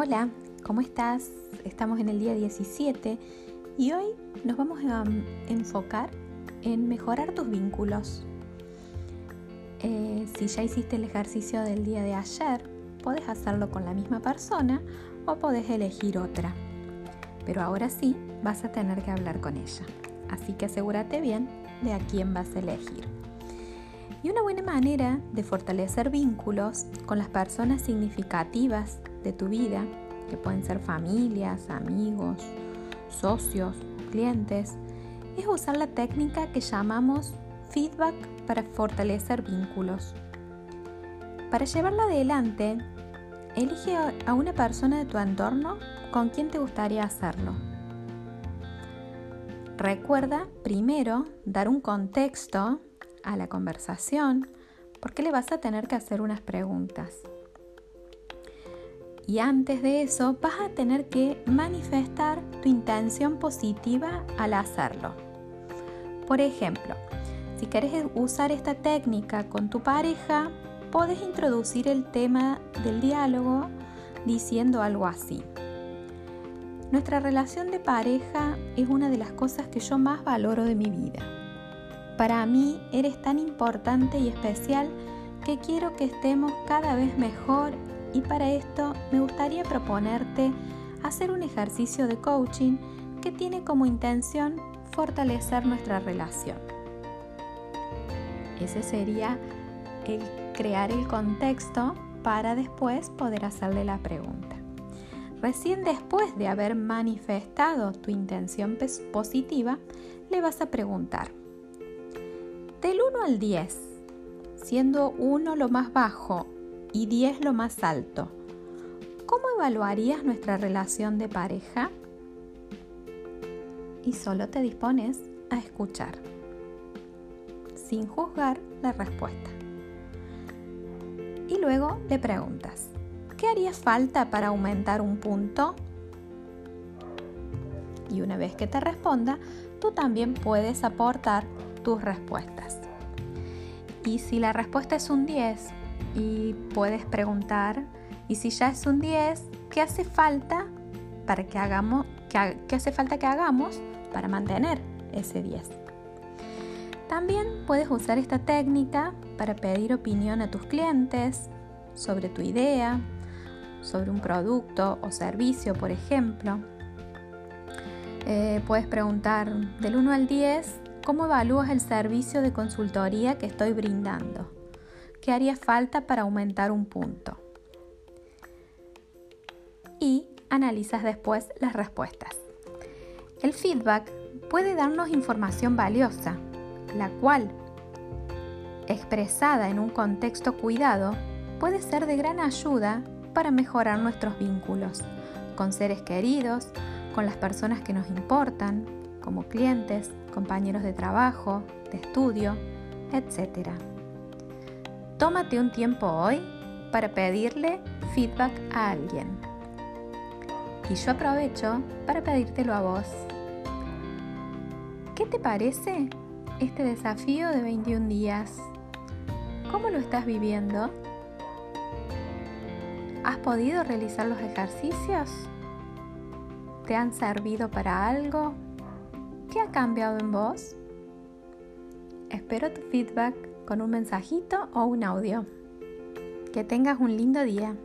Hola, ¿cómo estás? Estamos en el día 17 y hoy nos vamos a enfocar en mejorar tus vínculos. Eh, si ya hiciste el ejercicio del día de ayer, puedes hacerlo con la misma persona o podés elegir otra. Pero ahora sí vas a tener que hablar con ella. Así que asegúrate bien de a quién vas a elegir. Y una buena manera de fortalecer vínculos con las personas significativas de tu vida, que pueden ser familias, amigos, socios, clientes, es usar la técnica que llamamos feedback para fortalecer vínculos. Para llevarla adelante, elige a una persona de tu entorno con quien te gustaría hacerlo. Recuerda primero dar un contexto a la conversación porque le vas a tener que hacer unas preguntas. Y antes de eso vas a tener que manifestar tu intención positiva al hacerlo. Por ejemplo, si quieres usar esta técnica con tu pareja, puedes introducir el tema del diálogo diciendo algo así. Nuestra relación de pareja es una de las cosas que yo más valoro de mi vida. Para mí eres tan importante y especial que quiero que estemos cada vez mejor y para esto me gustaría proponerte hacer un ejercicio de coaching que tiene como intención fortalecer nuestra relación. Ese sería el crear el contexto para después poder hacerle la pregunta. Recién después de haber manifestado tu intención positiva, le vas a preguntar, del 1 al 10, siendo 1 lo más bajo y 10 lo más alto. ¿Cómo evaluarías nuestra relación de pareja? Y solo te dispones a escuchar, sin juzgar la respuesta. Y luego le preguntas, ¿qué haría falta para aumentar un punto? Y una vez que te responda, tú también puedes aportar tus respuestas. Y si la respuesta es un 10 y puedes preguntar, y si ya es un 10, ¿qué hace falta para que hagamos, qué, hace falta que hagamos para mantener ese 10? También puedes usar esta técnica para pedir opinión a tus clientes sobre tu idea, sobre un producto o servicio, por ejemplo. Eh, puedes preguntar del 1 al 10, ¿cómo evalúas el servicio de consultoría que estoy brindando? ¿Qué haría falta para aumentar un punto? Y analizas después las respuestas. El feedback puede darnos información valiosa, la cual, expresada en un contexto cuidado, puede ser de gran ayuda para mejorar nuestros vínculos con seres queridos, con las personas que nos importan, como clientes, compañeros de trabajo, de estudio, etc. Tómate un tiempo hoy para pedirle feedback a alguien. Y yo aprovecho para pedírtelo a vos. ¿Qué te parece este desafío de 21 días? ¿Cómo lo estás viviendo? ¿Has podido realizar los ejercicios? ¿Te han servido para algo? ¿Qué ha cambiado en vos? Espero tu feedback con un mensajito o un audio. Que tengas un lindo día.